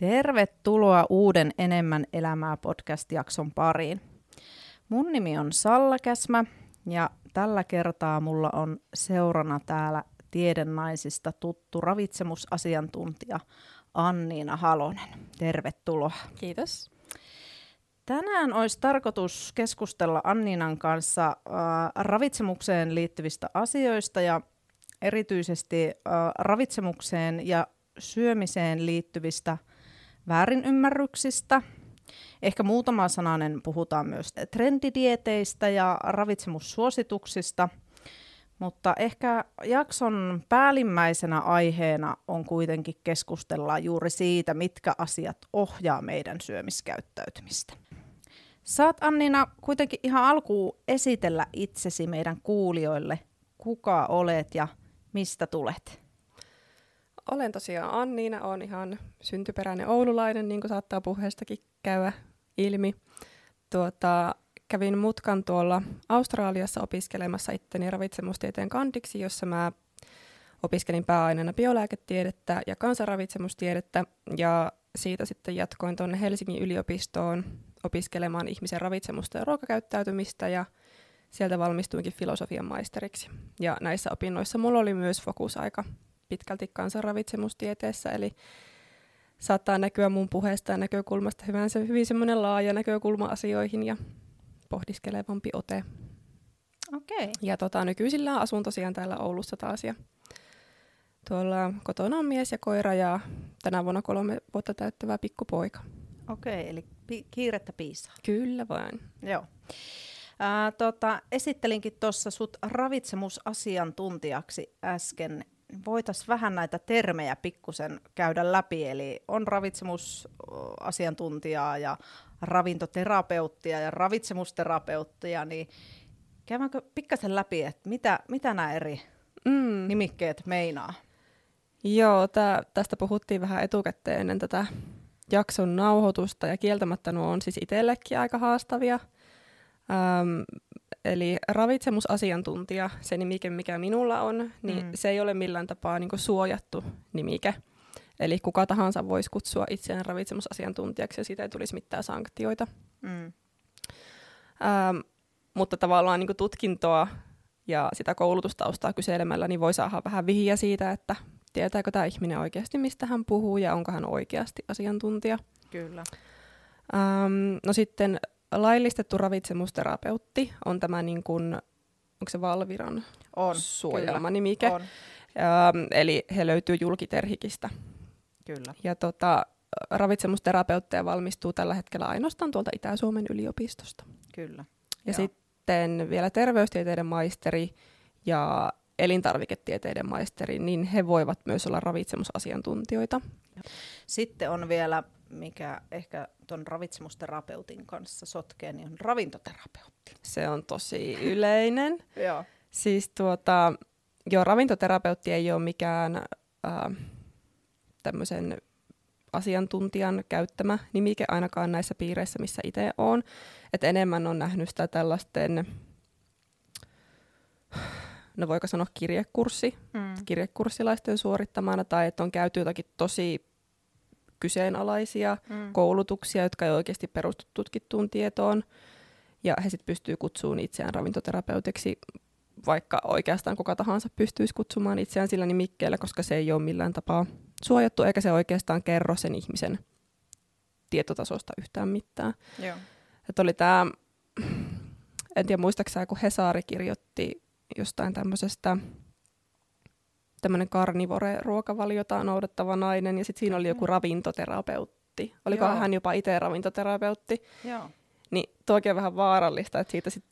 Tervetuloa uuden Enemmän elämää podcast-jakson pariin. Mun nimi on Salla Käsmä ja tällä kertaa mulla on seurana täällä tiedennaisista tuttu ravitsemusasiantuntija Anniina Halonen. Tervetuloa. Kiitos. Tänään olisi tarkoitus keskustella Anniinan kanssa äh, ravitsemukseen liittyvistä asioista ja erityisesti äh, ravitsemukseen ja syömiseen liittyvistä väärinymmärryksistä. Ehkä muutama sananen puhutaan myös trendidieteistä ja ravitsemussuosituksista, mutta ehkä jakson päällimmäisenä aiheena on kuitenkin keskustella juuri siitä, mitkä asiat ohjaa meidän syömiskäyttäytymistä. Saat Annina kuitenkin ihan alkuun esitellä itsesi meidän kuulijoille, kuka olet ja mistä tulet. Olen tosiaan Anniina, olen ihan syntyperäinen oululainen, niin kuin saattaa puheestakin käydä ilmi. Tuota, kävin mutkan tuolla Australiassa opiskelemassa itteni ravitsemustieteen kandiksi, jossa mä opiskelin pääaineena biolääketiedettä ja kansanravitsemustiedettä, ja siitä sitten jatkoin tuonne Helsingin yliopistoon opiskelemaan ihmisen ravitsemusta ja ruokakäyttäytymistä, ja sieltä valmistuinkin filosofian maisteriksi. Ja näissä opinnoissa mulla oli myös fokusaika pitkälti kansanravitsemustieteessä, eli saattaa näkyä mun puheesta ja näkökulmasta hyvän, se, hyvin semmoinen laaja näkökulma asioihin ja pohdiskelevampi ote. Okei. Okay. Ja tota, nykyisillä asun tosiaan täällä Oulussa taas ja tuolla kotona on mies ja koira ja tänä vuonna kolme vuotta täyttävä pikkupoika. Okei, okay, eli pi- kiirettä piisaa. Kyllä vain. Joo. Ää, tota, esittelinkin tuossa sut ravitsemusasiantuntijaksi äsken voitaisiin vähän näitä termejä pikkusen käydä läpi. Eli on ravitsemusasiantuntijaa ja ravintoterapeuttia ja ravitsemusterapeuttia, niin käydäänkö pikkasen läpi, että mitä, mitä nämä eri mm. nimikkeet meinaa? Joo, tää, tästä puhuttiin vähän etukäteen ennen tätä jakson nauhoitusta, ja kieltämättä nuo on siis itsellekin aika haastavia. Öm, eli ravitsemusasiantuntija, se nimike, mikä minulla on, niin mm. se ei ole millään tapaa niin kuin suojattu nimike. Eli kuka tahansa voisi kutsua itseään ravitsemusasiantuntijaksi ja siitä ei tulisi mitään sanktioita. Mm. Ähm, mutta tavallaan niin kuin tutkintoa ja sitä koulutustaustaa kyselemällä niin voi saada vähän vihiä siitä, että tietääkö tämä ihminen oikeasti, mistä hän puhuu ja onko hän oikeasti asiantuntija. Kyllä. Ähm, no sitten laillistettu ravitsemusterapeutti on tämä niin kuin, onko se Valviran on, suojelma nimike. On. Ähm, eli he löytyy julkiterhikistä. Kyllä. Ja tota, ravitsemusterapeutteja valmistuu tällä hetkellä ainoastaan tuolta Itä-Suomen yliopistosta. Kyllä. Ja Joo. sitten vielä terveystieteiden maisteri ja elintarviketieteiden maisteri, niin he voivat myös olla ravitsemusasiantuntijoita. Sitten on vielä, mikä ehkä tuon ravitsemusterapeutin kanssa sotkee, niin on ravintoterapeutti. Se on tosi yleinen. Joo. Siis tuota, joo, ravintoterapeutti ei ole mikään äh, tämmöisen asiantuntijan käyttämä nimike ainakaan näissä piireissä, missä itse olen. Et enemmän on nähnyt sitä tällaisten, no voiko sanoa kirjekurssi, mm. kirjekurssilaisten suorittamana, tai että on käyty jotakin tosi kyseenalaisia mm. koulutuksia, jotka ei oikeasti perustu tutkittuun tietoon, ja he sitten pystyy kutsumaan itseään ravintoterapeutiksi, vaikka oikeastaan kuka tahansa pystyisi kutsumaan itseään sillä nimikkeellä, koska se ei ole millään tapaa suojattu, eikä se oikeastaan kerro sen ihmisen tietotasosta yhtään mitään. Joo. Että oli tämä, en tiedä muistaakseni, kun Hesari kirjoitti jostain tämmöisestä, tämmöinen karnivore-ruokavaliota noudattava nainen, ja sitten siinä oli joku ravintoterapeutti. Oliko Joo. hän jopa itse ravintoterapeutti? Joo. Niin toki on vähän vaarallista, että siitä sit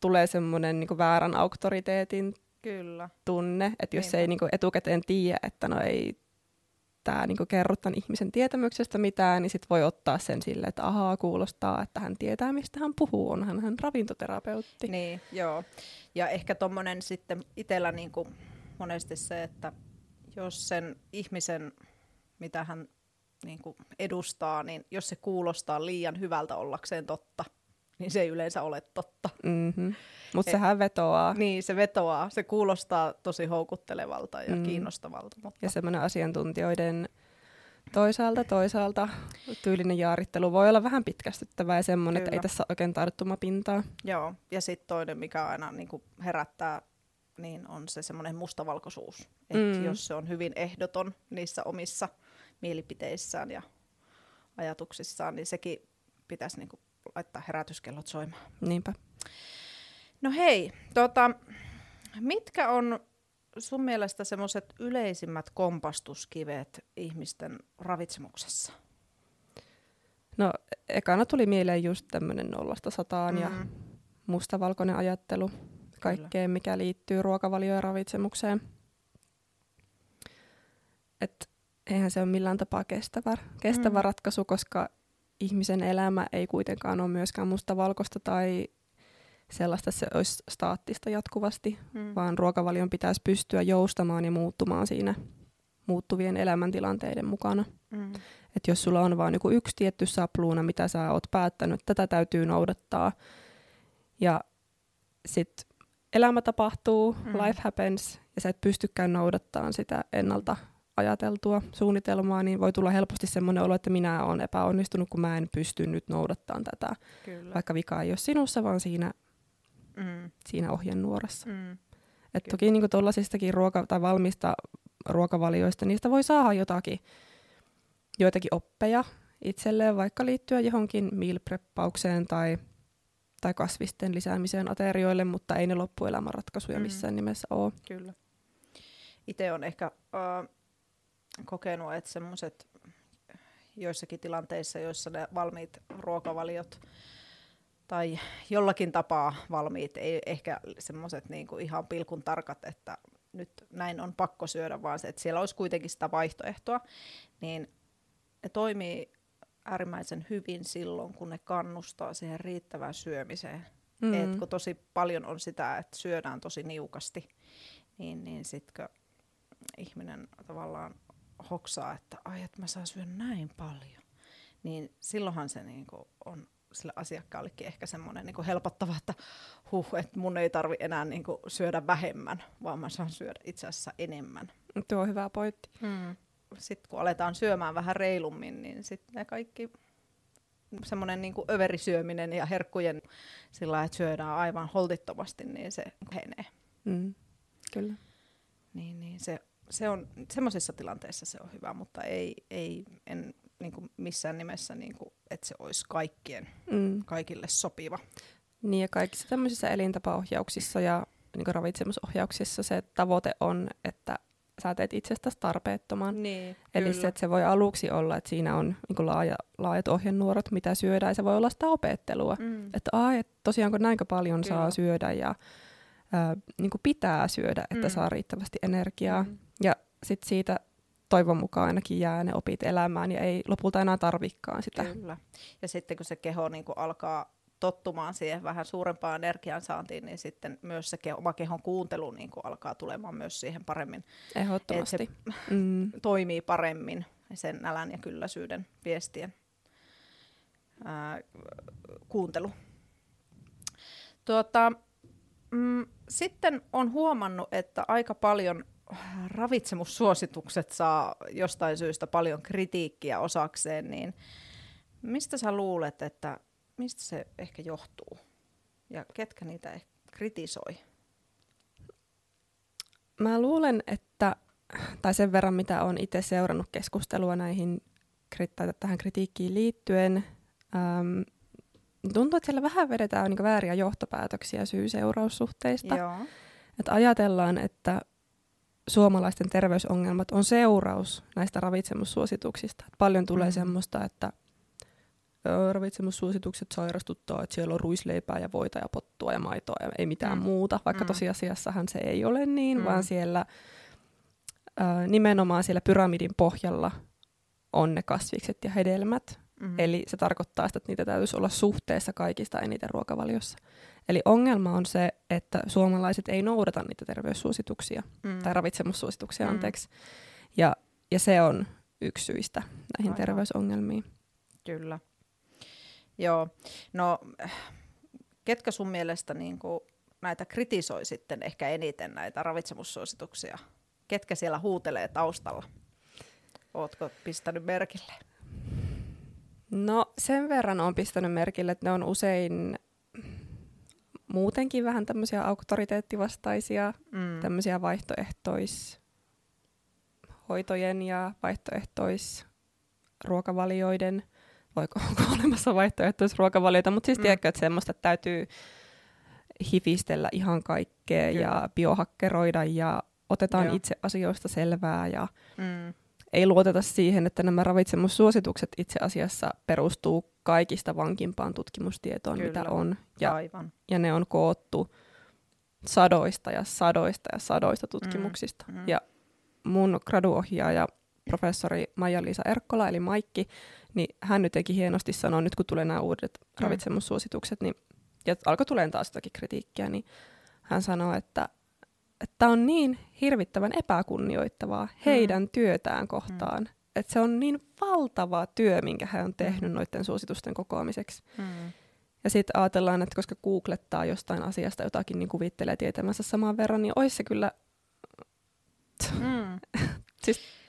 tulee semmoinen niin väärän auktoriteetin Kyllä. tunne, että jos Niinpä. ei niin kuin etukäteen tiedä, että no ei tämä niin kerro tämän ihmisen tietämyksestä mitään, niin sit voi ottaa sen sille, että ahaa, kuulostaa, että hän tietää, mistä hän puhuu, onhan hän ravintoterapeutti. Niin, joo. Ja ehkä tuommoinen sitten itsellä niin kuin monesti se, että jos sen ihmisen, mitä hän niin kuin edustaa, niin jos se kuulostaa liian hyvältä ollakseen totta, niin se ei yleensä ole totta. Mm-hmm. Mutta sehän vetoaa. Niin, se vetoaa. Se kuulostaa tosi houkuttelevalta ja mm. kiinnostavalta. Mutta... Ja semmoinen asiantuntijoiden Toisaalta, toisaalta tyylinen jaarittelu voi olla vähän pitkästyttävää ja semmoinen, että ei tässä oikein tarttumapintaa. Joo, ja sitten toinen, mikä aina niin kuin herättää, niin on se semmoinen mustavalkoisuus. Että mm. jos se on hyvin ehdoton niissä omissa mielipiteissään ja ajatuksissaan, niin sekin pitäisi niin kuin laittaa herätyskellot soimaan. Niinpä. No hei, tota, mitkä on sun mielestä semmoiset yleisimmät kompastuskivet ihmisten ravitsemuksessa? No ekana tuli mieleen just tämmöinen nollasta sataan mm. ja mustavalkoinen ajattelu kaikkeen, mikä liittyy ruokavalioon ja ravitsemukseen. Et eihän se ole millään tapaa kestävä, kestävä mm. ratkaisu, koska ihmisen elämä ei kuitenkaan ole myöskään mustavalkoista tai sellaista, se olisi staattista jatkuvasti, mm. vaan ruokavalion pitäisi pystyä joustamaan ja muuttumaan siinä muuttuvien elämäntilanteiden mukana. Mm. Et jos sulla on vain joku yksi tietty sapluuna, mitä sä oot päättänyt, tätä täytyy noudattaa, ja sitten elämä tapahtuu, mm. life happens, ja sä et pystykään noudattamaan sitä ennalta ajateltua suunnitelmaa, niin voi tulla helposti semmoinen olo, että minä olen epäonnistunut, kun mä en pysty nyt noudattamaan tätä. Kyllä. Vaikka vika ei ole sinussa, vaan siinä mm. siinä ohjenuorassa. Mm. Et toki niin tuollaisistakin ruoka- tai valmista ruokavalioista, niistä voi saada jotakin, joitakin oppeja itselleen, vaikka liittyä johonkin meal preppaukseen tai, tai kasvisten lisäämiseen aterioille, mutta ei ne loppuelämän ratkaisuja mm. missään nimessä ole. Kyllä. Itse on ehkä äh, kokenut, että semmoiset joissakin tilanteissa, joissa ne valmiit ruokavaliot tai jollakin tapaa valmiit, ei ehkä semmoiset niinku ihan pilkun tarkat, että nyt näin on pakko syödä, vaan se, että siellä olisi kuitenkin sitä vaihtoehtoa, niin ne toimii äärimmäisen hyvin silloin, kun ne kannustaa siihen riittävään syömiseen. Mm. Et kun tosi paljon on sitä, että syödään tosi niukasti, niin, niin sitkö ihminen tavallaan hoksaa, että ai, että mä saan syödä näin paljon, niin silloinhan se niinku on sille asiakkaallekin ehkä semmoinen niin helpottava, että huh, että mun ei tarvi enää niin kuin syödä vähemmän, vaan mä saan syödä itse asiassa enemmän. Tuo on hyvä pointti. Hmm. Sitten kun aletaan syömään vähän reilummin, niin sitten ne kaikki semmoinen niin överisyöminen ja herkkujen sillä että syödään aivan holtittomasti, niin se henee. Mm. Kyllä. Niin, niin se, se on, semmoisissa tilanteissa se on hyvä, mutta ei, ei en niin kuin missään nimessä, niin kuin, että se olisi kaikkien, mm. kaikille sopiva. Niin ja kaikissa tämmöisissä elintapaohjauksissa ja niin kuin ravitsemusohjauksissa se tavoite on, että sä teet itsestäsi tarpeettoman. Niin, Eli kyllä. se, että se voi aluksi olla, että siinä on niin laaja, laajat ohjenuorot, mitä syödään, ja se voi olla sitä opettelua. Mm. Että ai, et tosiaanko näinkö paljon kyllä. saa syödä ja ää, niin pitää syödä, että mm. saa riittävästi energiaa. Mm. Ja sitten siitä toivon mukaan ainakin jää ne opit elämään ja ei lopulta enää tarvikkaan sitä. Kyllä. Ja sitten kun se keho niin kuin alkaa tottumaan siihen vähän suurempaan energiansaantiin, niin sitten myös se ke- oma kehon kuuntelu niin kuin alkaa tulemaan myös siihen paremmin. Ehdottomasti. se mm. toimii paremmin sen nälän ja kylläisyyden viestien ää, kuuntelu. Tuota, mm, sitten on huomannut, että aika paljon ravitsemussuositukset saa jostain syystä paljon kritiikkiä osakseen, niin mistä sä luulet, että mistä se ehkä johtuu? Ja ketkä niitä kritisoi? Mä luulen, että, tai sen verran mitä olen itse seurannut keskustelua näihin tähän kritiikkiin liittyen, äm, tuntuu, että siellä vähän vedetään niin vääriä johtopäätöksiä syy-seuraussuhteista. Joo. Että ajatellaan, että suomalaisten terveysongelmat on seuraus näistä ravitsemussuosituksista. Paljon tulee mm. semmoista, että ravitsemussuositukset sairastuttaa, että siellä on ruisleipää ja voita ja pottua ja maitoa ja ei mitään mm. muuta, vaikka mm. tosiasiassahan se ei ole niin, mm. vaan siellä ö, nimenomaan siellä pyramidin pohjalla on ne kasvikset ja hedelmät. Mm. Eli se tarkoittaa sitä, että niitä täytyisi olla suhteessa kaikista eniten ruokavaliossa. Eli ongelma on se, että suomalaiset ei noudata niitä terveyssuosituksia, mm. tai ravitsemussuosituksia, mm. anteeksi. Ja, ja se on yksi syistä näihin Aivan. terveysongelmiin. Kyllä. Joo. No, ketkä sun mielestä niin kuin, näitä kritisoi sitten ehkä eniten näitä ravitsemussuosituksia? Ketkä siellä huutelee taustalla? Ootko pistänyt merkille? No sen verran on pistänyt merkille, että ne on usein muutenkin vähän tämmöisiä auktoriteettivastaisia, mm. tämmöisiä vaihtoehtoishoitojen ja vaihtoehtoisruokavalioiden, voiko onko olemassa vaihtoehtoisruokavalioita, mutta siis mm. tiedätkö, että semmoista että täytyy hifistellä ihan kaikkea Kyllä. ja biohakkeroida ja otetaan Joo. itse asioista selvää ja mm. ei luoteta siihen, että nämä ravitsemussuositukset itse asiassa perustuu kaikista vankimpaan tutkimustietoon, Kyllä. mitä on. Ja, Aivan. ja ne on koottu sadoista ja sadoista ja sadoista tutkimuksista. Mm. Mm. Ja mun graduohjaaja, professori Maija-Liisa Erkkola, eli Maikki, niin hän nyt teki hienosti sanoa, nyt kun tulee nämä uudet mm. ravitsemussuositukset, niin, ja alkoi tulemaan taas jotakin kritiikkiä, niin hän sanoi, että että on niin hirvittävän epäkunnioittavaa heidän mm. työtään kohtaan. Mm. Että se on niin valtava työ, minkä he on tehnyt mm. noiden suositusten kokoamiseksi. Mm. Ja sitten ajatellaan, että koska googlettaa jostain asiasta jotakin, niin kuvittelee tietämänsä saman verran, niin olisi se kyllä... Mm. siis...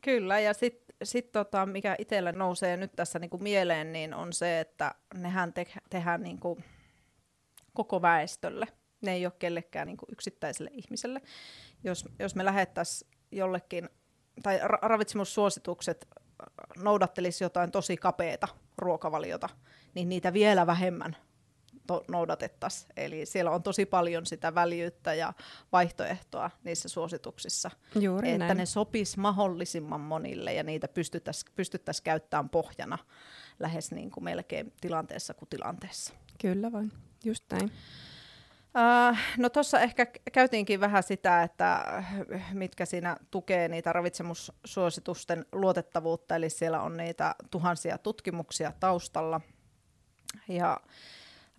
Kyllä, ja sitten sit tota, mikä itselle nousee nyt tässä niinku mieleen, niin on se, että nehän te- tehdään niinku koko väestölle. Ne ei ole kellekään niin kuin yksittäiselle ihmiselle. Jos, jos me lähettäisiin jollekin, tai ra- ravitsemussuositukset noudattelisi jotain tosi kapeata ruokavaliota, niin niitä vielä vähemmän to- noudatettaisiin. Eli siellä on tosi paljon sitä väljyyttä ja vaihtoehtoa niissä suosituksissa, Juuri että näin. ne sopis mahdollisimman monille ja niitä pystyttäisiin pystyttäisi käyttämään pohjana lähes niin kuin melkein tilanteessa kuin tilanteessa. Kyllä vain, just näin. Uh, no tuossa ehkä käytiinkin vähän sitä, että mitkä siinä tukee niitä ravitsemussuositusten luotettavuutta, eli siellä on niitä tuhansia tutkimuksia taustalla. Ja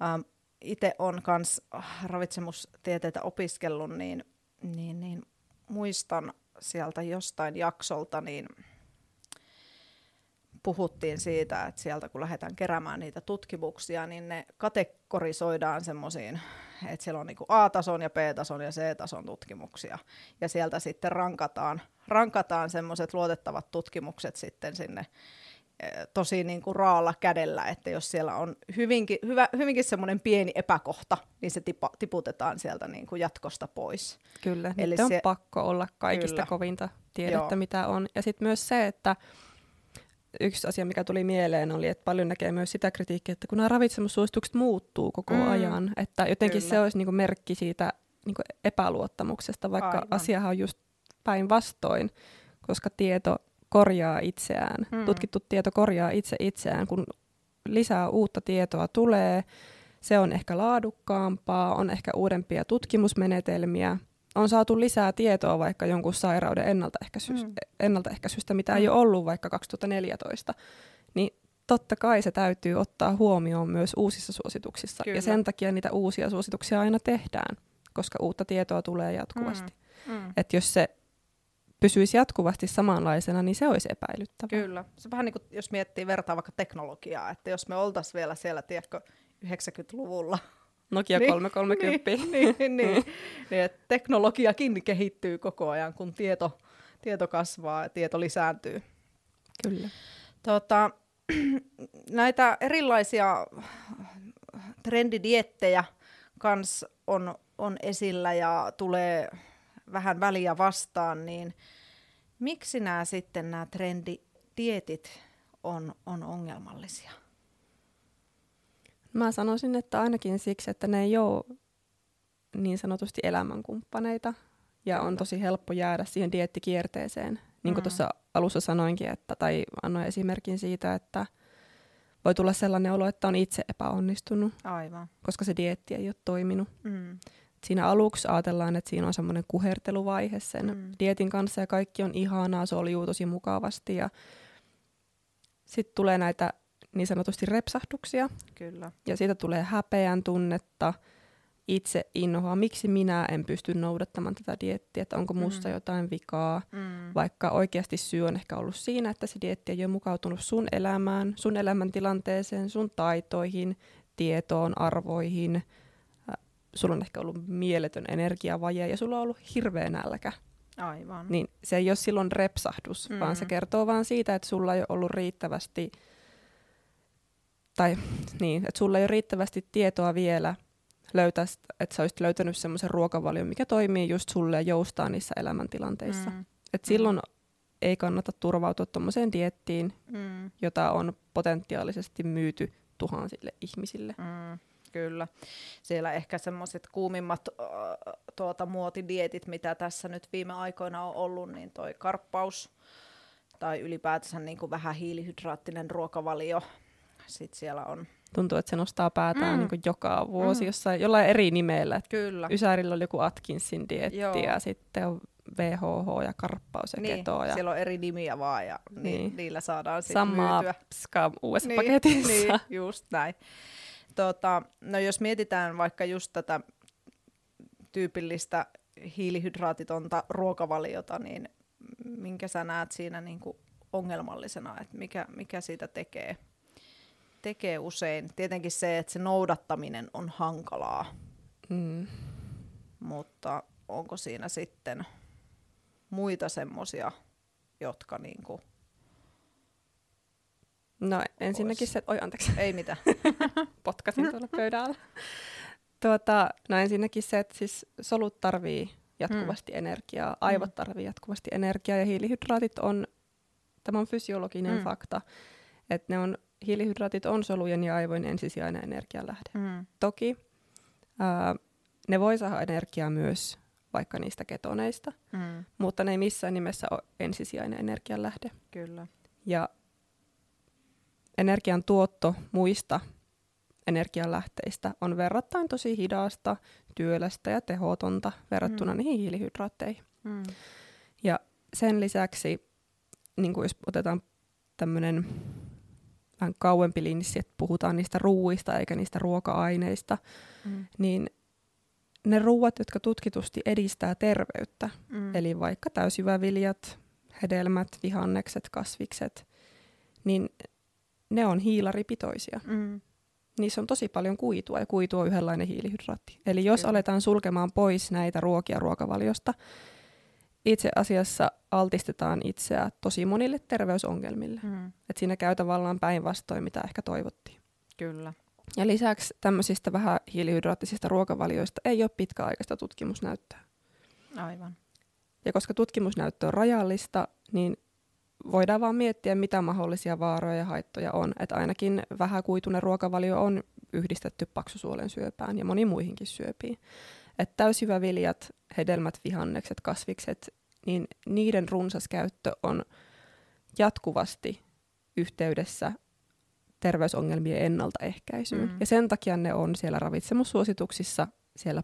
uh, itse on myös ravitsemustieteitä opiskellut, niin, niin, niin muistan sieltä jostain jaksolta, niin puhuttiin siitä, että sieltä kun lähdetään keräämään niitä tutkimuksia, niin ne kategorisoidaan semmoisiin, että siellä on niin A-tason ja B-tason ja C-tason tutkimuksia. Ja sieltä sitten rankataan, rankataan semmoiset luotettavat tutkimukset sitten sinne tosi niin kuin raalla kädellä, että jos siellä on hyvinkin, hyvä, hyvinkin semmoinen pieni epäkohta, niin se tipa, tiputetaan sieltä niin kuin jatkosta pois. Kyllä, Eli se on pakko olla kaikista kyllä. kovinta tiedettä, Joo. mitä on. Ja sitten myös se, että yksi asia, mikä tuli mieleen, oli, että paljon näkee myös sitä kritiikkiä, että kun nämä ravitsemussuositukset muuttuu koko mm. ajan, että jotenkin Kyllä. se olisi niinku merkki siitä niinku epäluottamuksesta, vaikka Aivan. asiahan on just päinvastoin, koska tieto korjaa itseään, mm. tutkittu tieto korjaa itse itseään, kun lisää uutta tietoa tulee, se on ehkä laadukkaampaa, on ehkä uudempia tutkimusmenetelmiä, on saatu lisää tietoa vaikka jonkun sairauden ennaltaehkäisystä, mm. ennaltaehkäisystä mitä mm. ei ole ollut vaikka 2014, niin totta kai se täytyy ottaa huomioon myös uusissa suosituksissa. Kyllä. Ja sen takia niitä uusia suosituksia aina tehdään, koska uutta tietoa tulee jatkuvasti. Mm. Mm. Että jos se pysyisi jatkuvasti samanlaisena, niin se olisi epäilyttävää. Kyllä. Se vähän niin kuin, jos miettii vertaa vaikka teknologiaa, että jos me oltaisiin vielä siellä, tiedätkö, 90-luvulla Nokia niin, 330. Niin, niin, niin, niin. niin että teknologiakin kehittyy koko ajan, kun tieto, tieto kasvaa ja tieto lisääntyy. Kyllä. Tota, näitä erilaisia trendidiettejä kans on, on esillä ja tulee vähän väliä vastaan, niin miksi nämä sitten nämä trendidietit on, on ongelmallisia? Mä sanoisin, että ainakin siksi, että ne ei ole niin sanotusti elämänkumppaneita ja on tosi helppo jäädä siihen diettikierteeseen. Niin kuin mm. tuossa alussa sanoinkin, että, tai annoin esimerkin siitä, että voi tulla sellainen olo, että on itse epäonnistunut, Aivan. koska se dietti ei ole toiminut. Mm. Siinä aluksi ajatellaan, että siinä on semmoinen kuherteluvaihe sen mm. dietin kanssa ja kaikki on ihanaa, se oli tosi mukavasti ja sitten tulee näitä niin sanotusti repsahduksia. Kyllä. Ja siitä tulee häpeän tunnetta, itse innohoa, miksi minä en pysty noudattamaan tätä diettiä, että onko musta mm. jotain vikaa, mm. vaikka oikeasti syy on ehkä ollut siinä, että se dietti ei ole mukautunut sun elämään, sun elämäntilanteeseen, sun taitoihin, tietoon, arvoihin. Sulla on ehkä ollut mieletön energiavaje ja sulla on ollut hirveä nälkä. Aivan. niin se ei ole silloin repsahdus, mm. vaan se Mm. kertoo vaan siitä, että sulla ei ole ollut riittävästi, tai niin, että sulla ei ole riittävästi tietoa vielä löytää, että sä olisit löytänyt semmoisen ruokavalion, mikä toimii just sulle ja joustaa niissä elämäntilanteissa. Mm. Mm. Et silloin ei kannata turvautua tuommoiseen diettiin, Mm. jota on potentiaalisesti myyty tuhansille ihmisille. Mm, kyllä. Siellä ehkä semmoiset kuumimmat äh, tuota, muotidietit, mitä tässä nyt viime aikoina on ollut, niin toi karppaus tai ylipäätänsä niin kuin vähän hiilihydraattinen ruokavalio. Sitten siellä on... Tuntuu, että se nostaa päätään Mm. niin joka vuosi Mm. jossain, jollain eri nimellä. Kyllä. Ysärillä oli joku Atkinsin dietti Joo. ja sitten on VHH ja karppaus ja niin, keto. Ja siellä on eri nimiä vaan ja niin. Niin. niillä saadaan sitten samaa myytyä. pskaa uudessa Niin, paketissa. Niin, just näin. Tota, no jos mietitään vaikka just tätä tyypillistä hiilihydraatitonta ruokavaliota, niin minkä sä näet siinä niin kuin ongelmallisena, että mikä, mikä siitä tekee, tekee usein? Tietenkin se, että se noudattaminen on hankalaa, Mm. mutta onko siinä sitten muita semmoisia, jotka niin kuin, No ensinnäkin se, oi anteeksi, ei mitään. potkasin tuolla pöydällä. Tuota, no ensinnäkin se, että siis solut tarvii jatkuvasti energiaa, aivot tarvii jatkuvasti energiaa ja hiilihydraatit on, tämä on fysiologinen Mm. fakta, että ne on, hiilihydraatit on solujen ja aivojen ensisijainen energialähde. Mm. Toki ää, ne voi saada energiaa myös vaikka niistä ketoneista, Mm. mutta ne ei missään nimessä ole ensisijainen energianlähde. Kyllä. Ja energian tuotto muista energianlähteistä on verrattain tosi hidasta, työlästä ja tehotonta verrattuna Mm. mm. niihin hiilihydraatteihin. Mm. Ja sen lisäksi, niin kuin jos otetaan tämmöinen vähän kauempi linssi, että puhutaan niistä ruuista eikä niistä ruoka-aineista, Mm. niin ne ruuat, jotka tutkitusti edistää terveyttä, Mm. eli vaikka täysjyväviljat, hedelmät, vihannekset, kasvikset, niin ne on hiilaripitoisia. Mm. Niissä on tosi paljon kuitua ja kuitu on yhdenlainen hiilihydraatti. Eli jos Kyllä. aletaan sulkemaan pois näitä ruokia ruokavaliosta, itse asiassa altistetaan itseä tosi monille terveysongelmille. Mm. Et siinä käy tavallaan päinvastoin, mitä ehkä toivottiin. Kyllä. Ja lisäksi tämmöisistä vähän hiilihydraattisista ruokavalioista ei ole pitkäaikaista tutkimusnäyttöä. Aivan. Ja koska tutkimusnäyttö on rajallista, niin voidaan vaan miettiä, mitä mahdollisia vaaroja ja haittoja on. Että ainakin vähäkuituinen ruokavalio on yhdistetty paksusuolen syöpään ja moniin muihinkin syöpiin. Että täysjyväviljat, hedelmät, vihannekset, kasvikset, niin niiden runsas käyttö on jatkuvasti yhteydessä terveysongelmien ennaltaehkäisyyn. Mm. Ja sen takia ne on siellä ravitsemussuosituksissa siellä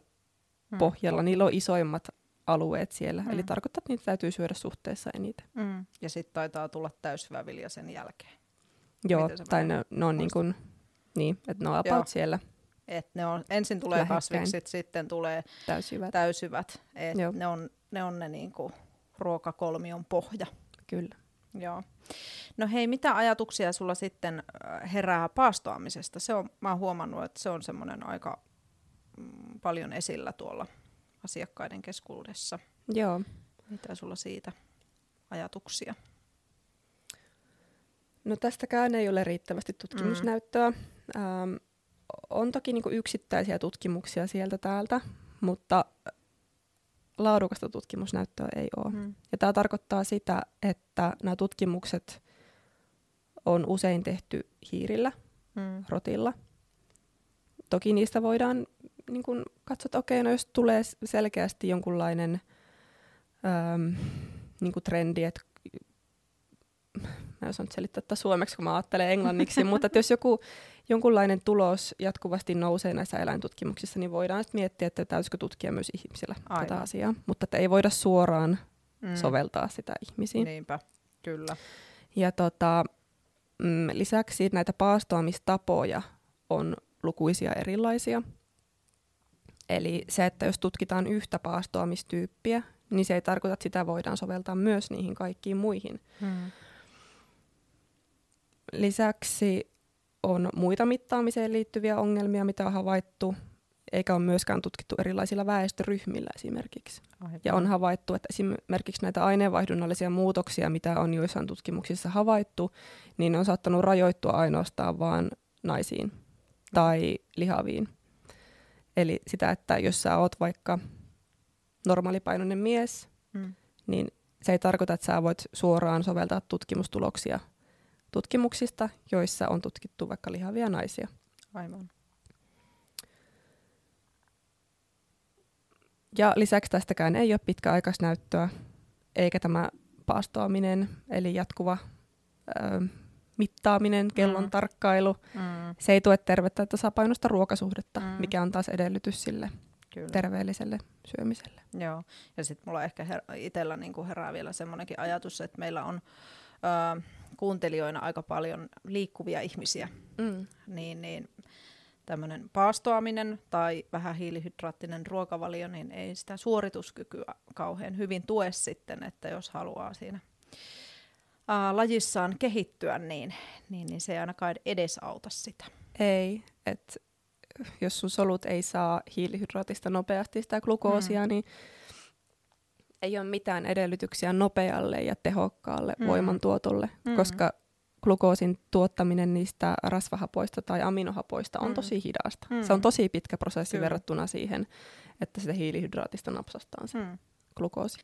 Mm. pohjalla. Niillä on isoimmat alueet siellä. Mm. Eli tarkoittaa, että niitä täytyy syödä suhteessa eniten. Mm. Ja sitten taitaa tulla täysvävilja sen jälkeen. Joo, tai ne, ne on niin kuin, niin, että ne on Joo. about siellä Et ne on, ensin tulee kasvikset, sitten tulee täysjyvät. täysyvät. Et Joo. ne on ne, on ne niinku ruokakolmion pohja. Kyllä. Joo. No hei, mitä ajatuksia sulla sitten äh, herää paastoamisesta? Se on, mä oon huomannut, että se on semmoinen aika mm, paljon esillä tuolla asiakkaiden keskuudessa. Joo. Mitä sulla siitä ajatuksia? No tästäkään ei ole riittävästi tutkimusnäyttöä. Mm. Ähm, on toki niin yksittäisiä tutkimuksia sieltä täältä, mutta laadukasta tutkimusnäyttöä ei ole. Mm. Ja tämä tarkoittaa sitä, että nämä tutkimukset on usein tehty hiirillä, Mm. rotilla. Toki niistä voidaan niin kun katsoa, että okei, no jos tulee selkeästi jonkunlainen äm, niin kuin trendi, että mä en osaa nyt selittää tätä suomeksi, kun mä ajattelen englanniksi, mutta että jos joku, jonkunlainen tulos jatkuvasti nousee näissä eläintutkimuksissa, niin voidaan sitten miettiä, että täytyykö tutkia myös ihmisillä Aivan. tätä asiaa. Mutta että ei voida suoraan Mm. soveltaa sitä ihmisiin. Niinpä, kyllä. Ja tota, mm, lisäksi näitä paastoamistapoja on lukuisia erilaisia. Eli se, että jos tutkitaan yhtä paastoamistyyppiä, niin se ei tarkoita, että sitä voidaan soveltaa myös niihin kaikkiin muihin. Mm. Lisäksi on muita mittaamiseen liittyviä ongelmia, mitä on havaittu. eikä ole myöskään tutkittu erilaisilla väestöryhmillä esimerkiksi. Aivan. Ja on havaittu, että esimerkiksi näitä aineenvaihdunnallisia muutoksia, mitä on joissain tutkimuksissa havaittu, niin ne on saattanut rajoittua ainoastaan vain naisiin tai lihaviin. Eli sitä, että jos sä oot vaikka normaalipainoinen mies, Mm. niin se ei tarkoita, että sä voit suoraan soveltaa tutkimustuloksia tutkimuksista, joissa on tutkittu vaikka lihavia naisia. Aivan. Ja lisäksi tästäkään ei ole pitkäaikaisnäyttöä, eikä tämä paastoaminen, eli jatkuva ö, mittaaminen, kellon Mm. tarkkailu, Mm. se ei tue tervettä ja tasapainoista ruokasuhdetta, Mm. mikä on taas edellytys sille Kyllä. terveelliselle syömiselle. Joo, ja sitten mulla ehkä her- itsellä niinku herää vielä semmoinenkin ajatus, että meillä on ö, kuuntelijoina aika paljon liikkuvia ihmisiä, Mm. niin, niin tämmöinen paastoaminen tai vähän hiilihydraattinen ruokavalio, niin ei sitä suorituskykyä kauhean hyvin tue sitten, että jos haluaa siinä ää, lajissaan kehittyä, niin, niin, niin se ei ainakaan edesauta sitä. Ei, että jos sun solut ei saa hiilihydraatista nopeasti sitä glukoosia, Mm. niin ei ole mitään edellytyksiä nopealle ja tehokkaalle Mm. mm. voimantuotolle, Mm. mm. koska glukoosin tuottaminen niistä rasvahapoista tai aminohapoista on Mm. tosi hidasta. Mm. Se on tosi pitkä prosessi Kyllä. verrattuna siihen, että sitä hiilihydraatista napsastaan se Hmm. glukoosi.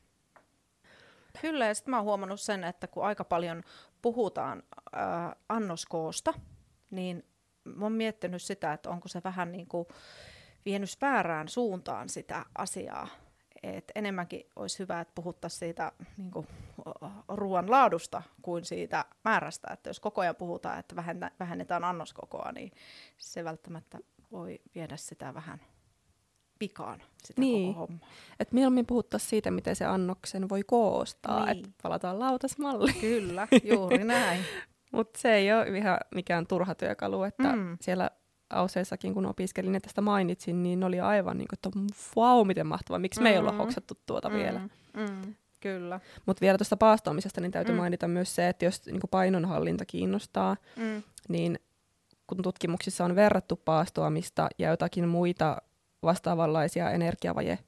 Kyllä, ja sitten mä oon huomannut sen, että kun aika paljon puhutaan ää, annoskoosta, niin mä oon miettinyt sitä, että onko se vähän niin kuin vienyt väärään suuntaan sitä asiaa. Et enemmänkin olisi hyvä, että puhuttaisiin siitä niin kuin, ruoan laadusta kuin siitä määrästä. Että jos koko ajan puhutaan, että vähennetään annoskokoa, niin se välttämättä voi viedä sitä vähän pikaan, sitä Niin. koko hommaa. Et mieluummin puhuttaisiin siitä, miten se annoksen voi koostaa, Niin. että palataan lautasmalliin. Kyllä, juuri näin. Mutta se ei ole ihan mikään turha työkalu, että Mm. mm. siellä Auseessakin, kun opiskelin ja tästä mainitsin, niin oli aivan niin kuin, että vau, miten mahtavaa, miksi me ei olla Mm. hoksattu tuota mm. vielä. Mm, kyllä. Mutta vielä tuosta paastoamisesta, niin täytyy Mm. mm. mainita myös se, että jos niin painonhallinta kiinnostaa, Mm, niin kun tutkimuksissa on verrattu paastoamista ja jotakin muita vastaavanlaisia energiavaje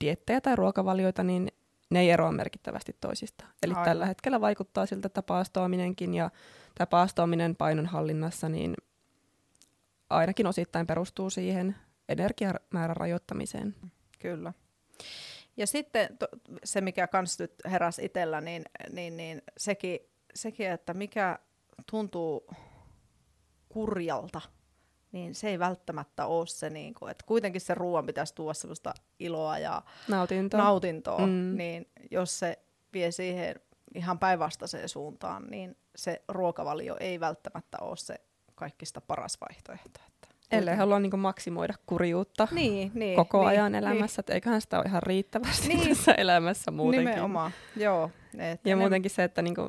diettejä tai ruokavalioita, niin ne ei eroa merkittävästi toisistaan. Eli Aivan. tällä hetkellä vaikuttaa siltä, että paastoaminenkin ja tämä paastoaminen painonhallinnassa, niin ainakin osittain perustuu siihen energiamäärän rajoittamiseen. kyllä. Ja sitten to, se, mikä kans nyt heräsi itsellä, niin, niin, niin sekin, sekin, että mikä tuntuu kurjalta, niin se ei välttämättä ole se, niin kuin, että kuitenkin se ruoan pitäisi tuoda sellaista iloa ja Nautinto. nautintoa, Mm. niin jos se vie siihen ihan päinvastaiseen suuntaan, niin se ruokavalio ei välttämättä ole se kaikista paras vaihtoehto. Että Ellei halua niin maksimoida kurjuutta niin, niin, koko niin, ajan elämässä, että eiköhän sitä ole ihan riittävästi Niin. tässä elämässä Niin, muutenkin. nimenomaan, joo. Et Ja enem- muutenkin se, että niinku äh,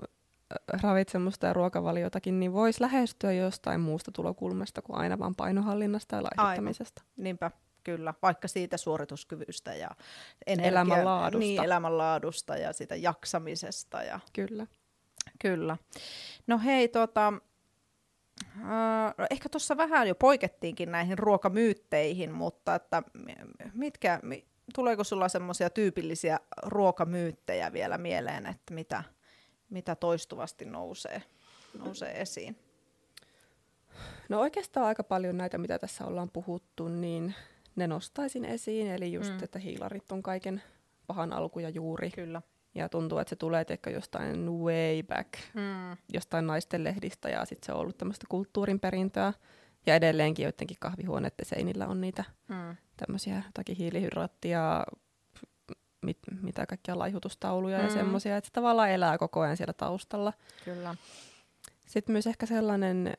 ravitsemusta ja ruokavaliotakin, niin voisi lähestyä jostain muusta tulokulmasta kuin aina vain painohallinnasta ja laihduttamisesta. Niinpä, kyllä. Vaikka siitä suorituskyvystä ja Elämänlaadusta. Niin, elämänlaadusta ja siitä jaksamisesta. Ja, Kyllä. kyllä. No hei, tota, äh, ehkä tuossa vähän jo poikettiinkin näihin ruokamyytteihin, mutta että mitkä, mi, tuleeko sulla semmoisia tyypillisiä ruokamyyttejä vielä mieleen, että mitä, mitä toistuvasti nousee, nousee esiin? No oikeastaan aika paljon näitä, mitä tässä ollaan puhuttu, niin ne nostaisin esiin. Eli just, Mm. että hiilarit on kaiken pahan alku ja juuri. Kyllä. Ja tuntuu, että se tulee teikö jostain way back, Mm. jostain naisten lehdistä ja sitten se on ollut tämmöistä kulttuurin perintöä. Ja edelleenkin joidenkin kahvihuoneiden seinillä on niitä Mm. tämmöisiä jotakin hiilihydraattia, mit, mitä kaikkia laihutustauluja Mm. ja semmoisia, että se tavallaan elää koko ajan siellä taustalla. Kyllä. Sitten myös ehkä sellainen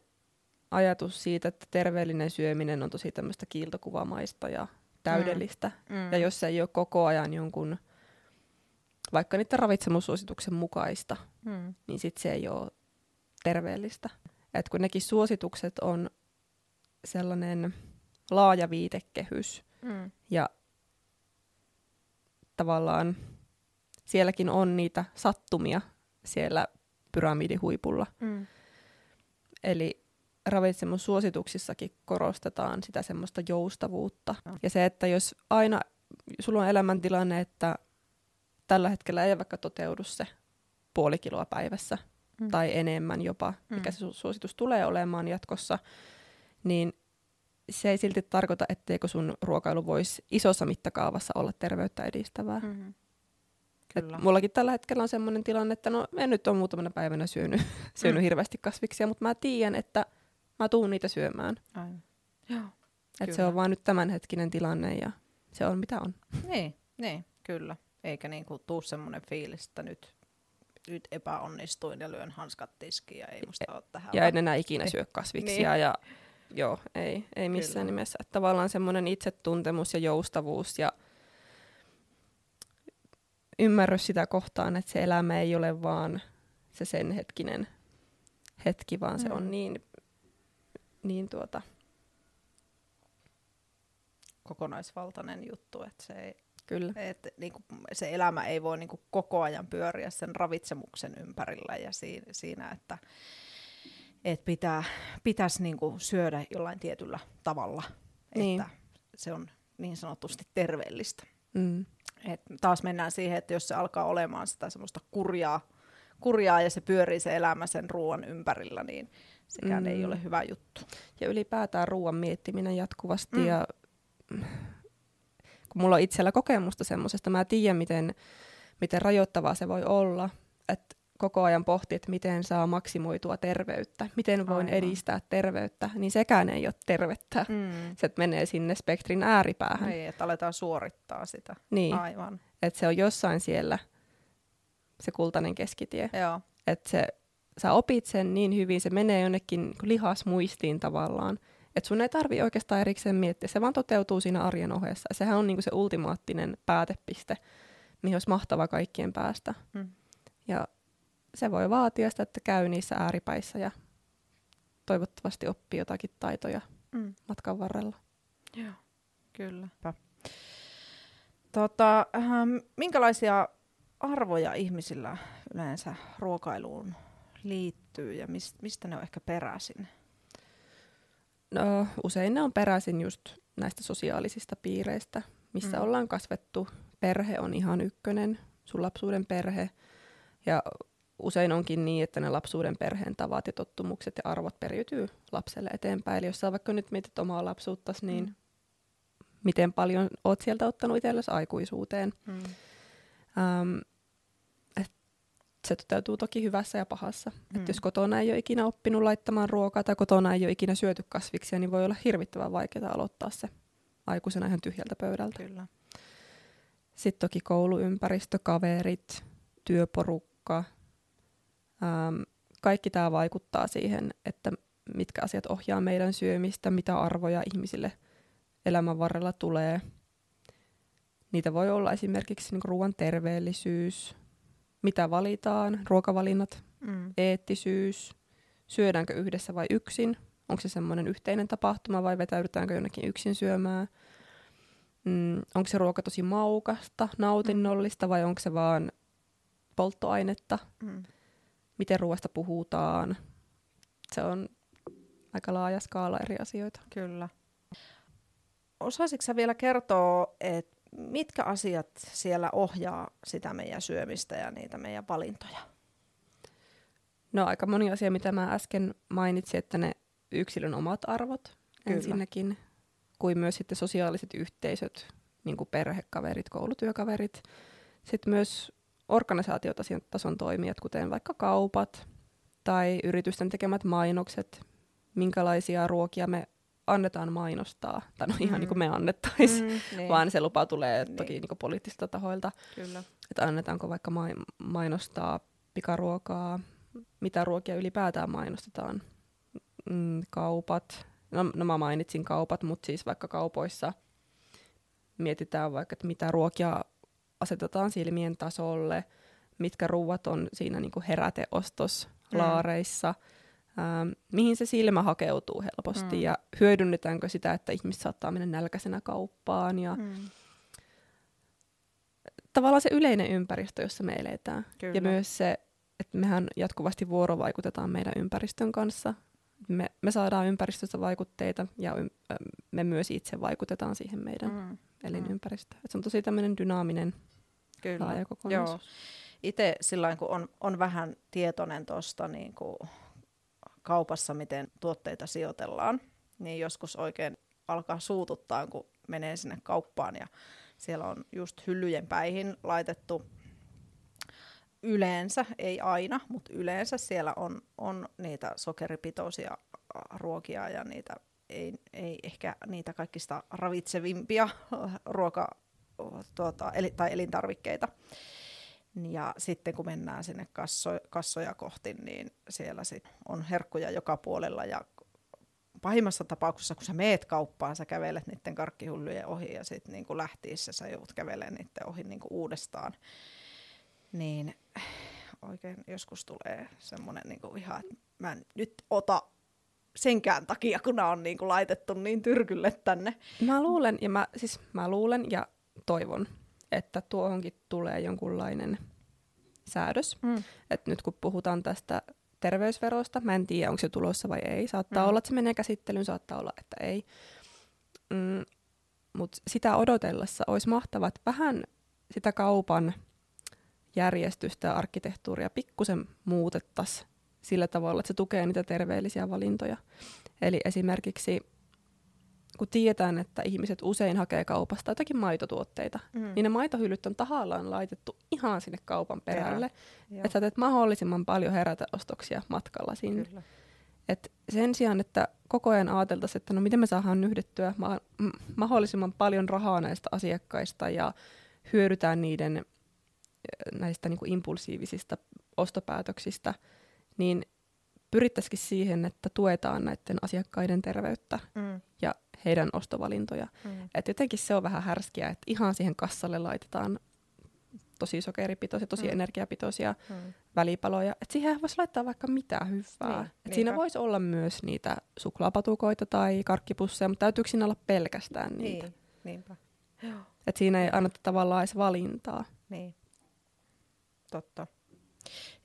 ajatus siitä, että terveellinen syöminen on tosi tämmöistä kiiltokuvamaista ja täydellistä. Mm. Ja jos se ei ole koko ajan jonkun, vaikka niiden ravitsemussuosituksen mukaista, Mm. niin sitten se ei ole terveellistä. Et kun nekin suositukset on sellainen laaja viitekehys, Mm. ja tavallaan sielläkin on niitä sattumia siellä pyramidihuipulla. Mm. Eli ravitsemussuosituksissakin korostetaan sitä semmoista joustavuutta. Ja se, että jos aina sulla on elämäntilanne, että tällä hetkellä ei vaikka toteudu se puoli kiloa päivässä mm. tai enemmän jopa, mikä mm. se suositus tulee olemaan jatkossa, niin se ei silti tarkoita, etteikö sun ruokailu voisi isossa mittakaavassa olla terveyttä edistävää. Mm-hmm. Kyllä. Et mullakin tällä hetkellä on sellainen tilanne, että no en nyt ole muutamana päivänä syönyt, syönyt mm. hirveästi kasviksia, mutta mä tiedän, että mä tuun niitä syömään. Aivan. Joo, Et se on vaan nyt tämänhetkinen tilanne ja se on mitä on. Niin, niin kyllä. Eikä niinku tuu semmoinen fiilis, että nyt, nyt epäonnistuin ja lyön hanskat tiskiin ja ei musta e- ole tähän. Ja en enää ikinä syö kasviksia niin. ja joo, ei, ei missään kyllä. nimessä. Että tavallaan semmoinen itsetuntemus ja joustavuus ja ymmärrys sitä kohtaan, että se elämä ei ole vaan se sen hetkinen hetki, vaan mm. se on mm. niin, niin tuota... kokonaisvaltainen juttu, että se ei, Kyllä. Et, niin kuin, se elämä ei voi niin kuin, koko ajan pyöriä sen ravitsemuksen ympärillä ja siinä, siinä että et pitää, pitäisi niin kuin, syödä jollain tietyllä tavalla, niin. että se on niin sanotusti terveellistä. Mm. Et taas mennään siihen, että jos se alkaa olemaan sitä semmoista kurjaa, kurjaa ja se pyörii se elämä sen ruoan ympärillä, niin sekään mm. ei ole hyvä juttu. Ja ylipäätään ruoan miettiminen jatkuvasti mm. ja kun mulla on itsellä kokemusta semmoisesta, mä tiedän miten, miten rajoittavaa se voi olla, että koko ajan pohtii, että miten saa maksimoitua terveyttä, miten voin Aivan. edistää terveyttä, niin sekään ei ole tervettä. Mm. Se menee sinne spektrin ääripäähän. Ei, että aletaan suorittaa sitä. Niin, Aivan. että se on jossain siellä se kultainen keskitie. Joo. Että se, sä opit sen niin hyvin, se menee jonnekin lihasmuistiin tavallaan, että sun ei tarvi oikeastaan erikseen miettiä, se vaan toteutuu siinä arjen ohessa. Sehän on niinku se ultimaattinen päätepiste, mihin olisi mahtava kaikkien päästä. Mm. Ja se voi vaatia sitä, että käy niissä ääripäissä ja toivottavasti oppii jotakin taitoja mm. matkan varrella. Joo, kyllä. Tota, ähm, minkälaisia arvoja ihmisillä yleensä ruokailuun liittyy ja mist, mistä ne on ehkä peräisin? No, usein ne on peräisin just näistä sosiaalisista piireistä, missä mm. ollaan kasvettu. Perhe on ihan ykkönen, sun lapsuuden perhe. Ja usein onkin niin, että ne lapsuuden perheen tavat ja tottumukset ja arvot periytyy lapselle eteenpäin. Eli jos sä vaikka nyt mietit omaa lapsuuttasi, niin mm. miten paljon oot sieltä ottanut itsellesi aikuisuuteen. Mm. Um, se toteutuu toki hyvässä ja pahassa. Mm. Et jos kotona ei ole ikinä oppinut laittamaan ruokaa tai kotona ei ole ikinä syöty kasviksia, niin voi olla hirvittävän vaikeaa aloittaa se aikuisena ihan tyhjältä pöydältä. Kyllä. Sitten toki kouluympäristö, kaverit, työporukka, ähm, kaikki tämä vaikuttaa siihen, että mitkä asiat ohjaa meidän syömistä, mitä arvoja ihmisille elämän varrella tulee. Niitä voi olla esimerkiksi niin ruoan terveellisyys, mitä valitaan, ruokavalinnat, mm. eettisyys, syödäänkö yhdessä vai yksin, onko se semmoinen yhteinen tapahtuma vai vetäydytäänkö jonnekin yksin syömään, mm, onko se ruoka tosi maukasta, nautinnollista vai onko se vaan polttoainetta, mm. Miten ruoasta puhutaan. Se on aika laaja skaala eri asioita. Kyllä. Osaisitko vielä kertoa, että mitkä asiat siellä ohjaa sitä meidän syömistä ja niitä meidän valintoja? No aika moni asia, mitä mä äsken mainitsin, että ne yksilön omat arvot Kyllä. ensinnäkin, kuin myös sitten sosiaaliset yhteisöt, niin kuin perhekaverit, koulutyökaverit. Sitten myös organisaatiotason toimijat, kuten vaikka kaupat tai yritysten tekemät mainokset, minkälaisia ruokia me annetaan mainostaa, tai no ihan mm. niin kuin me annettaisiin, mm, niin. vaan se lupa tulee niin. toki niin kuin poliittisilta tahoilta. Kyllä. Että annetaanko vaikka mainostaa pikaruokaa, mitä ruokia ylipäätään mainostetaan. Mm, kaupat, no, no mä mainitsin kaupat, mutta siis vaikka kaupoissa mietitään vaikka, että mitä ruokia asetetaan silmien tasolle, mitkä ruuat on siinä niin kuin heräteostoslaareissa, mm ähm, mihin se silmä hakeutuu helposti mm. ja hyödynnetäänkö sitä, että ihmiset saattaa mennä nälkäisenä kauppaan ja mm. tavallaan se yleinen ympäristö, jossa me eletään. Kyllä. Ja myös se, että mehän jatkuvasti vuorovaikutetaan meidän ympäristön kanssa. Me, me saadaan ympäristöstä vaikutteita ja ym, me myös itse vaikutetaan siihen meidän mm. Elinympäristöön. Et se on tosi tämmöinen dynaaminen Kyllä. laaja kokonaisuus. Joo. Itse sillä kun on, on vähän tietoinen tuosta niin kaupassa, miten tuotteita sijoitellaan, niin joskus oikein alkaa suututtaa, kun menee sinne kauppaan ja siellä on just hyllyjen päihin laitettu yleensä, ei aina, mutta yleensä siellä on, on niitä sokeripitoisia ruokia ja niitä ei, ei ehkä niitä kaikista ravitsevimpia ruoka, tuota, eli, tai elintarvikkeita. Ja sitten kun mennään sinne kasso, kassoja kohti, niin siellä sit on herkkuja joka puolella ja pahimmassa tapauksessa, kun sä meet kauppaan, sä kävelet niiden karkkihullujen ohi ja sitten niin lähtiessä sä joudut kävelemään niiden ohi niin uudestaan. Niin oikein joskus tulee semmoinen niin ihan, että mä en nyt ota senkään takia, kun nämä on niin kuin laitettu niin tyrkylle tänne. Mä luulen, ja mä, siis mä luulen ja toivon, että tuohonkin tulee jonkunlainen säädös. Mm. Et nyt kun puhutaan tästä terveysverosta, mä en tiedä, onko se tulossa vai ei. Saattaa mm. olla, että se menee käsittelyyn, saattaa olla, että ei. Mm, Mutta sitä odotellessa olisi mahtavaa, että vähän sitä kaupan järjestystä ja arkkitehtuuria pikkusen muutettaisiin sillä tavalla, että se tukee niitä terveellisiä valintoja. Eli esimerkiksi kun tiedetään, että ihmiset usein hakee kaupasta jotakin maitotuotteita, mm. niin ne maitohyllyt on tahallaan laitettu ihan sinne kaupan perälle, että sä teet mahdollisimman paljon herätä ostoksia matkalla sinne. Kyllä. Et sen sijaan, että koko ajan ajateltaisiin, että no miten me saadaan nyhdettyä ma- mahdollisimman paljon rahaa näistä asiakkaista ja hyödytään niiden näistä niin kuin impulsiivisista ostopäätöksistä, niin pyrittäisikin siihen, että tuetaan näiden asiakkaiden terveyttä mm. ja heidän ostovalintoja. Mm. Et jotenkin se on vähän härskiä, että ihan siihen kassalle laitetaan tosi sokeripitoisia, tosi mm. energiapitoisia mm. välipaloja. Et siihen voisi laittaa vaikka mitä hyvää. Niin, Et siinä voisi olla myös niitä suklaapatukoita tai karkkipusseja, mutta täytyykö siinä olla pelkästään niitä? Niin, niinpä. Et siinä ei anneta tavallaan edes valintaa. Niin, totta.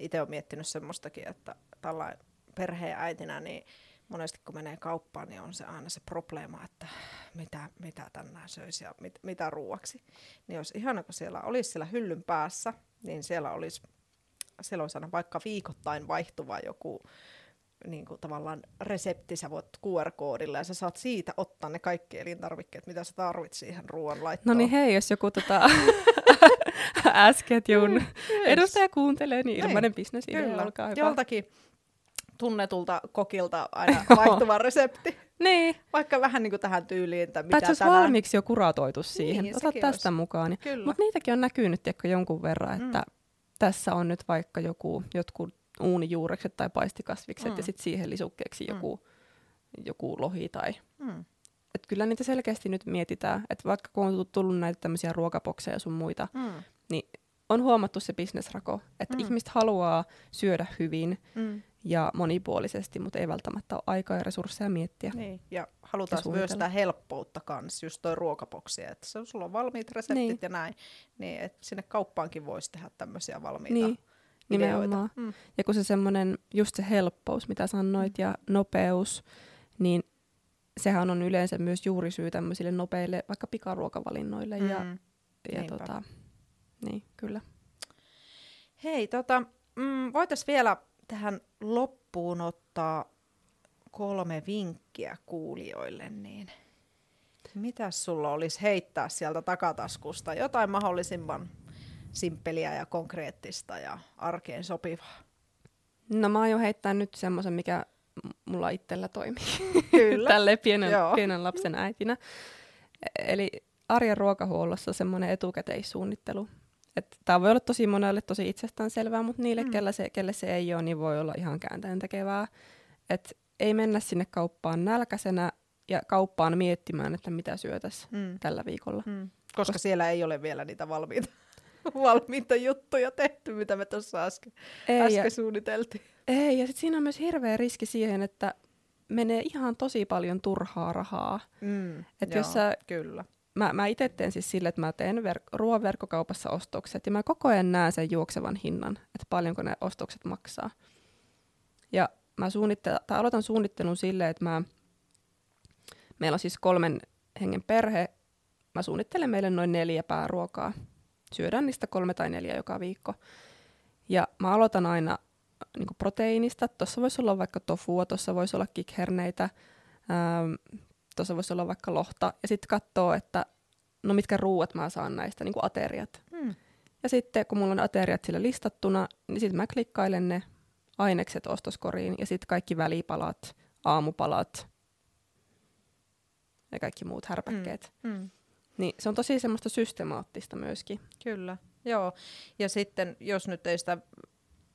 Itse olen miettinyt semmoistakin, että tällainen perheen äitinä, niin monesti kun menee kauppaan, niin on se aina se probleema, että mitä, mitä tänään söisi ja mit, mitä ruuaksi. Niin olisi ihana, kun siellä olisi siellä hyllyn päässä, niin siellä olisi, siellä olisi aina vaikka viikoittain vaihtuva joku niin kuin tavallaan resepti, sä voit QR-koodilla ja sä saat siitä ottaa ne kaikki elintarvikkeet, mitä sä tarvit siihen ruoan laittoon. No niin hei, jos joku tota, äsketjun yes. edustaja kuuntelee, niin ilmainen bisnesidea, olkaa hyvä. Joltakin tunnetulta kokilta aina vaihtuva resepti. niin. Vaikka vähän niin kuin tähän tyyliin, että mitä Tai tänään... valmiiksi jo kuratoitu siihen, niin, ota tästä olisi. mukaan. Mutta niitäkin on näkynyt tiedätkö, jonkun verran, että mm. tässä on nyt vaikka joku, jotkut uunijuurekset tai paistikasvikset mm. ja sitten siihen lisukkeeksi mm. joku, joku lohi tai... Mm. Et kyllä niitä selkeästi nyt mietitään, että vaikka kun on tullut näitä tämmöisiä ruokapokseja sun muita, mm. niin on huomattu se bisnesrako, että mm. ihmiset haluaa syödä hyvin, mm ja monipuolisesti, mutta ei välttämättä ole aikaa ja resursseja miettiä. Niin, ja halutaan ja myös sitä helppoutta kanssa, just toi ruokaboksi, että se, sulla on valmiit reseptit niin. ja näin, niin että sinne kauppaankin voisi tehdä tämmöisiä valmiita niin. Nimenomaan. Mm. Ja kun se semmoinen, just se helppous, mitä sanoit, ja nopeus, niin sehän on yleensä myös juurisyy tämmöisille nopeille vaikka pikaruokavalinnoille. Mm. Ja, ja tota, niin, kyllä. Hei, tota, mm, voitaisiin vielä tähän loppuun ottaa kolme vinkkiä kuulijoille, niin mitä sulla olisi heittää sieltä takataskusta? Jotain mahdollisimman simppeliä ja konkreettista ja arkeen sopivaa. No mä aion heittää nyt semmoisen, mikä mulla itsellä toimii. Kyllä. Tälle pienen, pienen lapsen äitinä. Eli arjen ruokahuollossa semmoinen etukäteissuunnittelu. Tämä voi olla tosi monelle tosi itsestäänselvää, mutta niille, mm. kelle, se, kelle se ei ole, niin voi olla ihan kääntäen tekevää. Et ei mennä sinne kauppaan nälkäisenä ja kauppaan miettimään, että mitä syötäisiin mm. tällä viikolla. Mm. Koska Kos- siellä ei ole vielä niitä valmiita, valmiita juttuja tehty, mitä me tuossa äsken, ei, äsken ja, suunniteltiin. Ei, ja sit siinä on myös hirveä riski siihen, että menee ihan tosi paljon turhaa rahaa. Mm, Et joo, jos sä kyllä mä, mä itse teen siis sille, että mä teen ver- ruoan verkkokaupassa ostokset ja mä koko ajan näen sen juoksevan hinnan, että paljonko ne ostokset maksaa. Ja mä suunnittelen, tai aloitan suunnittelun silleen, että mä, meillä on siis kolmen hengen perhe. Mä suunnittelen meille noin neljä pääruokaa. Syödään niistä kolme tai neljä joka viikko. Ja mä aloitan aina niin proteiinista. Tuossa voisi olla vaikka tofua, tuossa voisi olla kikherneitä, ähm, tuossa voisi olla vaikka lohta. Ja sitten katsoo, että no mitkä ruuat mä saan näistä, niin kuin ateriat. Hmm. Ja sitten kun mulla on ateriat sillä listattuna, niin sitten mä klikkailen ne ainekset ostoskoriin ja sitten kaikki välipalat, aamupalat ja kaikki muut härpäkkeet. Mm. Mm. Niin se on tosi semmoista systemaattista myöskin. Kyllä, joo. Ja sitten jos nyt ei sitä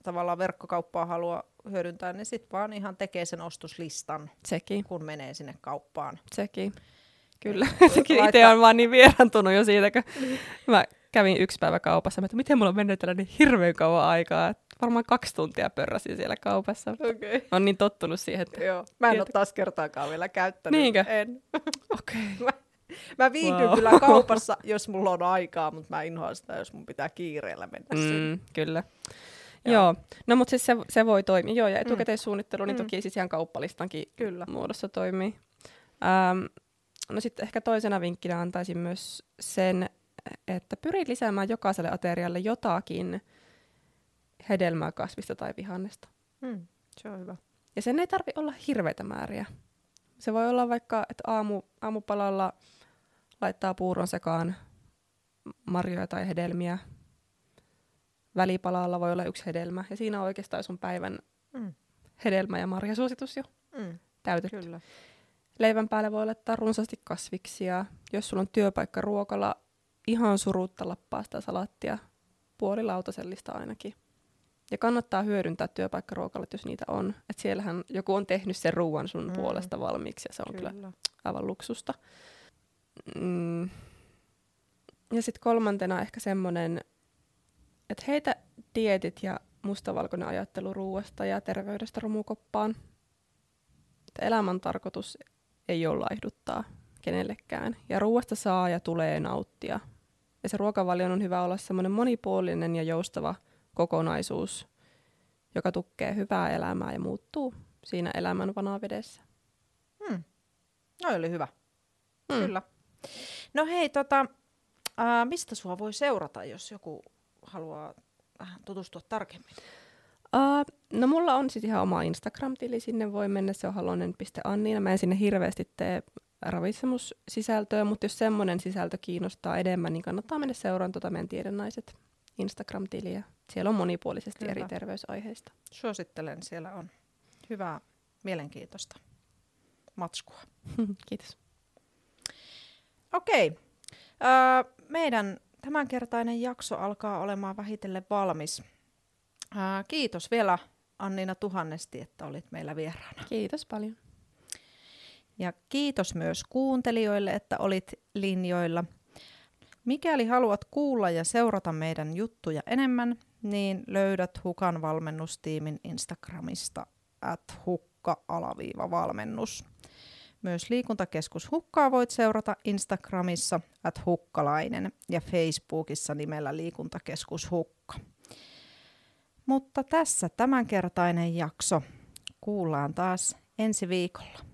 tavallaan verkkokauppaa halua hyödyntää, niin sitten vaan ihan tekee sen ostoslistan, Sekin. kun menee sinne kauppaan. Sekin. Kyllä, sekin itse on vaan niin vierantunut jo siitä, kun mä kävin yksi päivä kaupassa, että miten mulla on mennyt tällainen hirveän kauan aikaa, varmaan kaksi tuntia pörräsin siellä kaupassa. Okay. Mä oon niin tottunut siihen, että... Joo. Mä en Tietä... ole taas kertaakaan vielä käyttänyt. Niinkö? En. Okei. Okay. Mä, viihdyn wow. kyllä kaupassa, jos mulla on aikaa, mutta mä inhoan sitä, jos mun pitää kiireellä mennä mm, sinne. Kyllä. Joo. Joo. No mutta siis se, se voi toimia. Joo, ja etukäteissuunnittelu, mm. niin toki siis ihan kauppalistankin Kyllä. muodossa toimii. Ähm, no sitten ehkä toisena vinkkinä antaisin myös sen, että pyri lisäämään jokaiselle aterialle jotakin hedelmää, kasvista tai vihannesta. Mm, se on hyvä. Ja sen ei tarvi olla hirveitä määriä. Se voi olla vaikka, että aamu, aamupalalla laittaa puuron sekaan marjoja tai hedelmiä. Välipalalla voi olla yksi hedelmä. Ja siinä on oikeastaan sun päivän mm. hedelmä- ja marjasuositus jo mm. täytetty. Kyllä. Leivän päälle voi laittaa runsaasti kasviksia. Jos sulla on työpaikka ruokalla, ihan surutta lappaa sitä salattia, puoli lautasellista ainakin. Ja kannattaa hyödyntää työpaikkaruokalat, jos niitä on. Että siellähän joku on tehnyt sen ruoan sun mm. puolesta valmiiksi ja se on kyllä, kyllä aivan luksusta. Mm. Ja sitten kolmantena ehkä semmoinen, että heitä dietit ja mustavalkoinen ajattelu ruoasta ja terveydestä romukoppaan. Että elämän tarkoitus ei ole laihduttaa kenellekään. Ja ruoasta saa ja tulee nauttia. Ja se ruokavalion on hyvä olla semmoinen monipuolinen ja joustava kokonaisuus, joka tukee hyvää elämää ja muuttuu siinä elämän vanavedessä. Hmm. No oli hyvä. Hmm. Kyllä. No hei, tota, ää, mistä sua voi seurata, jos joku haluaa vähän tutustua tarkemmin? Uh, no mulla on sitten ihan oma Instagram-tili, sinne voi mennä, se on halonen.anniina. Mä en sinne hirveästi tee ravitsemussisältöä, mutta jos semmoinen sisältö kiinnostaa enemmän, niin kannattaa mennä seuraan tuota meidän tiedennaiset Instagram-tiliä. Siellä on monipuolisesti Kyllä. eri terveysaiheista. Suosittelen, siellä on hyvää, mielenkiintoista matskua. Kiitos. Okei. Okay. meidän tämänkertainen jakso alkaa olemaan vähitellen valmis. kiitos vielä Anniina tuhannesti, että olit meillä vieraana. Kiitos paljon. Ja kiitos myös kuuntelijoille, että olit linjoilla. Mikäli haluat kuulla ja seurata meidän juttuja enemmän, niin löydät Hukan valmennustiimin Instagramista at hukka-valmennus. Myös liikuntakeskus Hukkaa voit seurata Instagramissa at hukkalainen ja Facebookissa nimellä liikuntakeskus Hukka. Mutta tässä tämänkertainen jakso. Kuullaan taas ensi viikolla.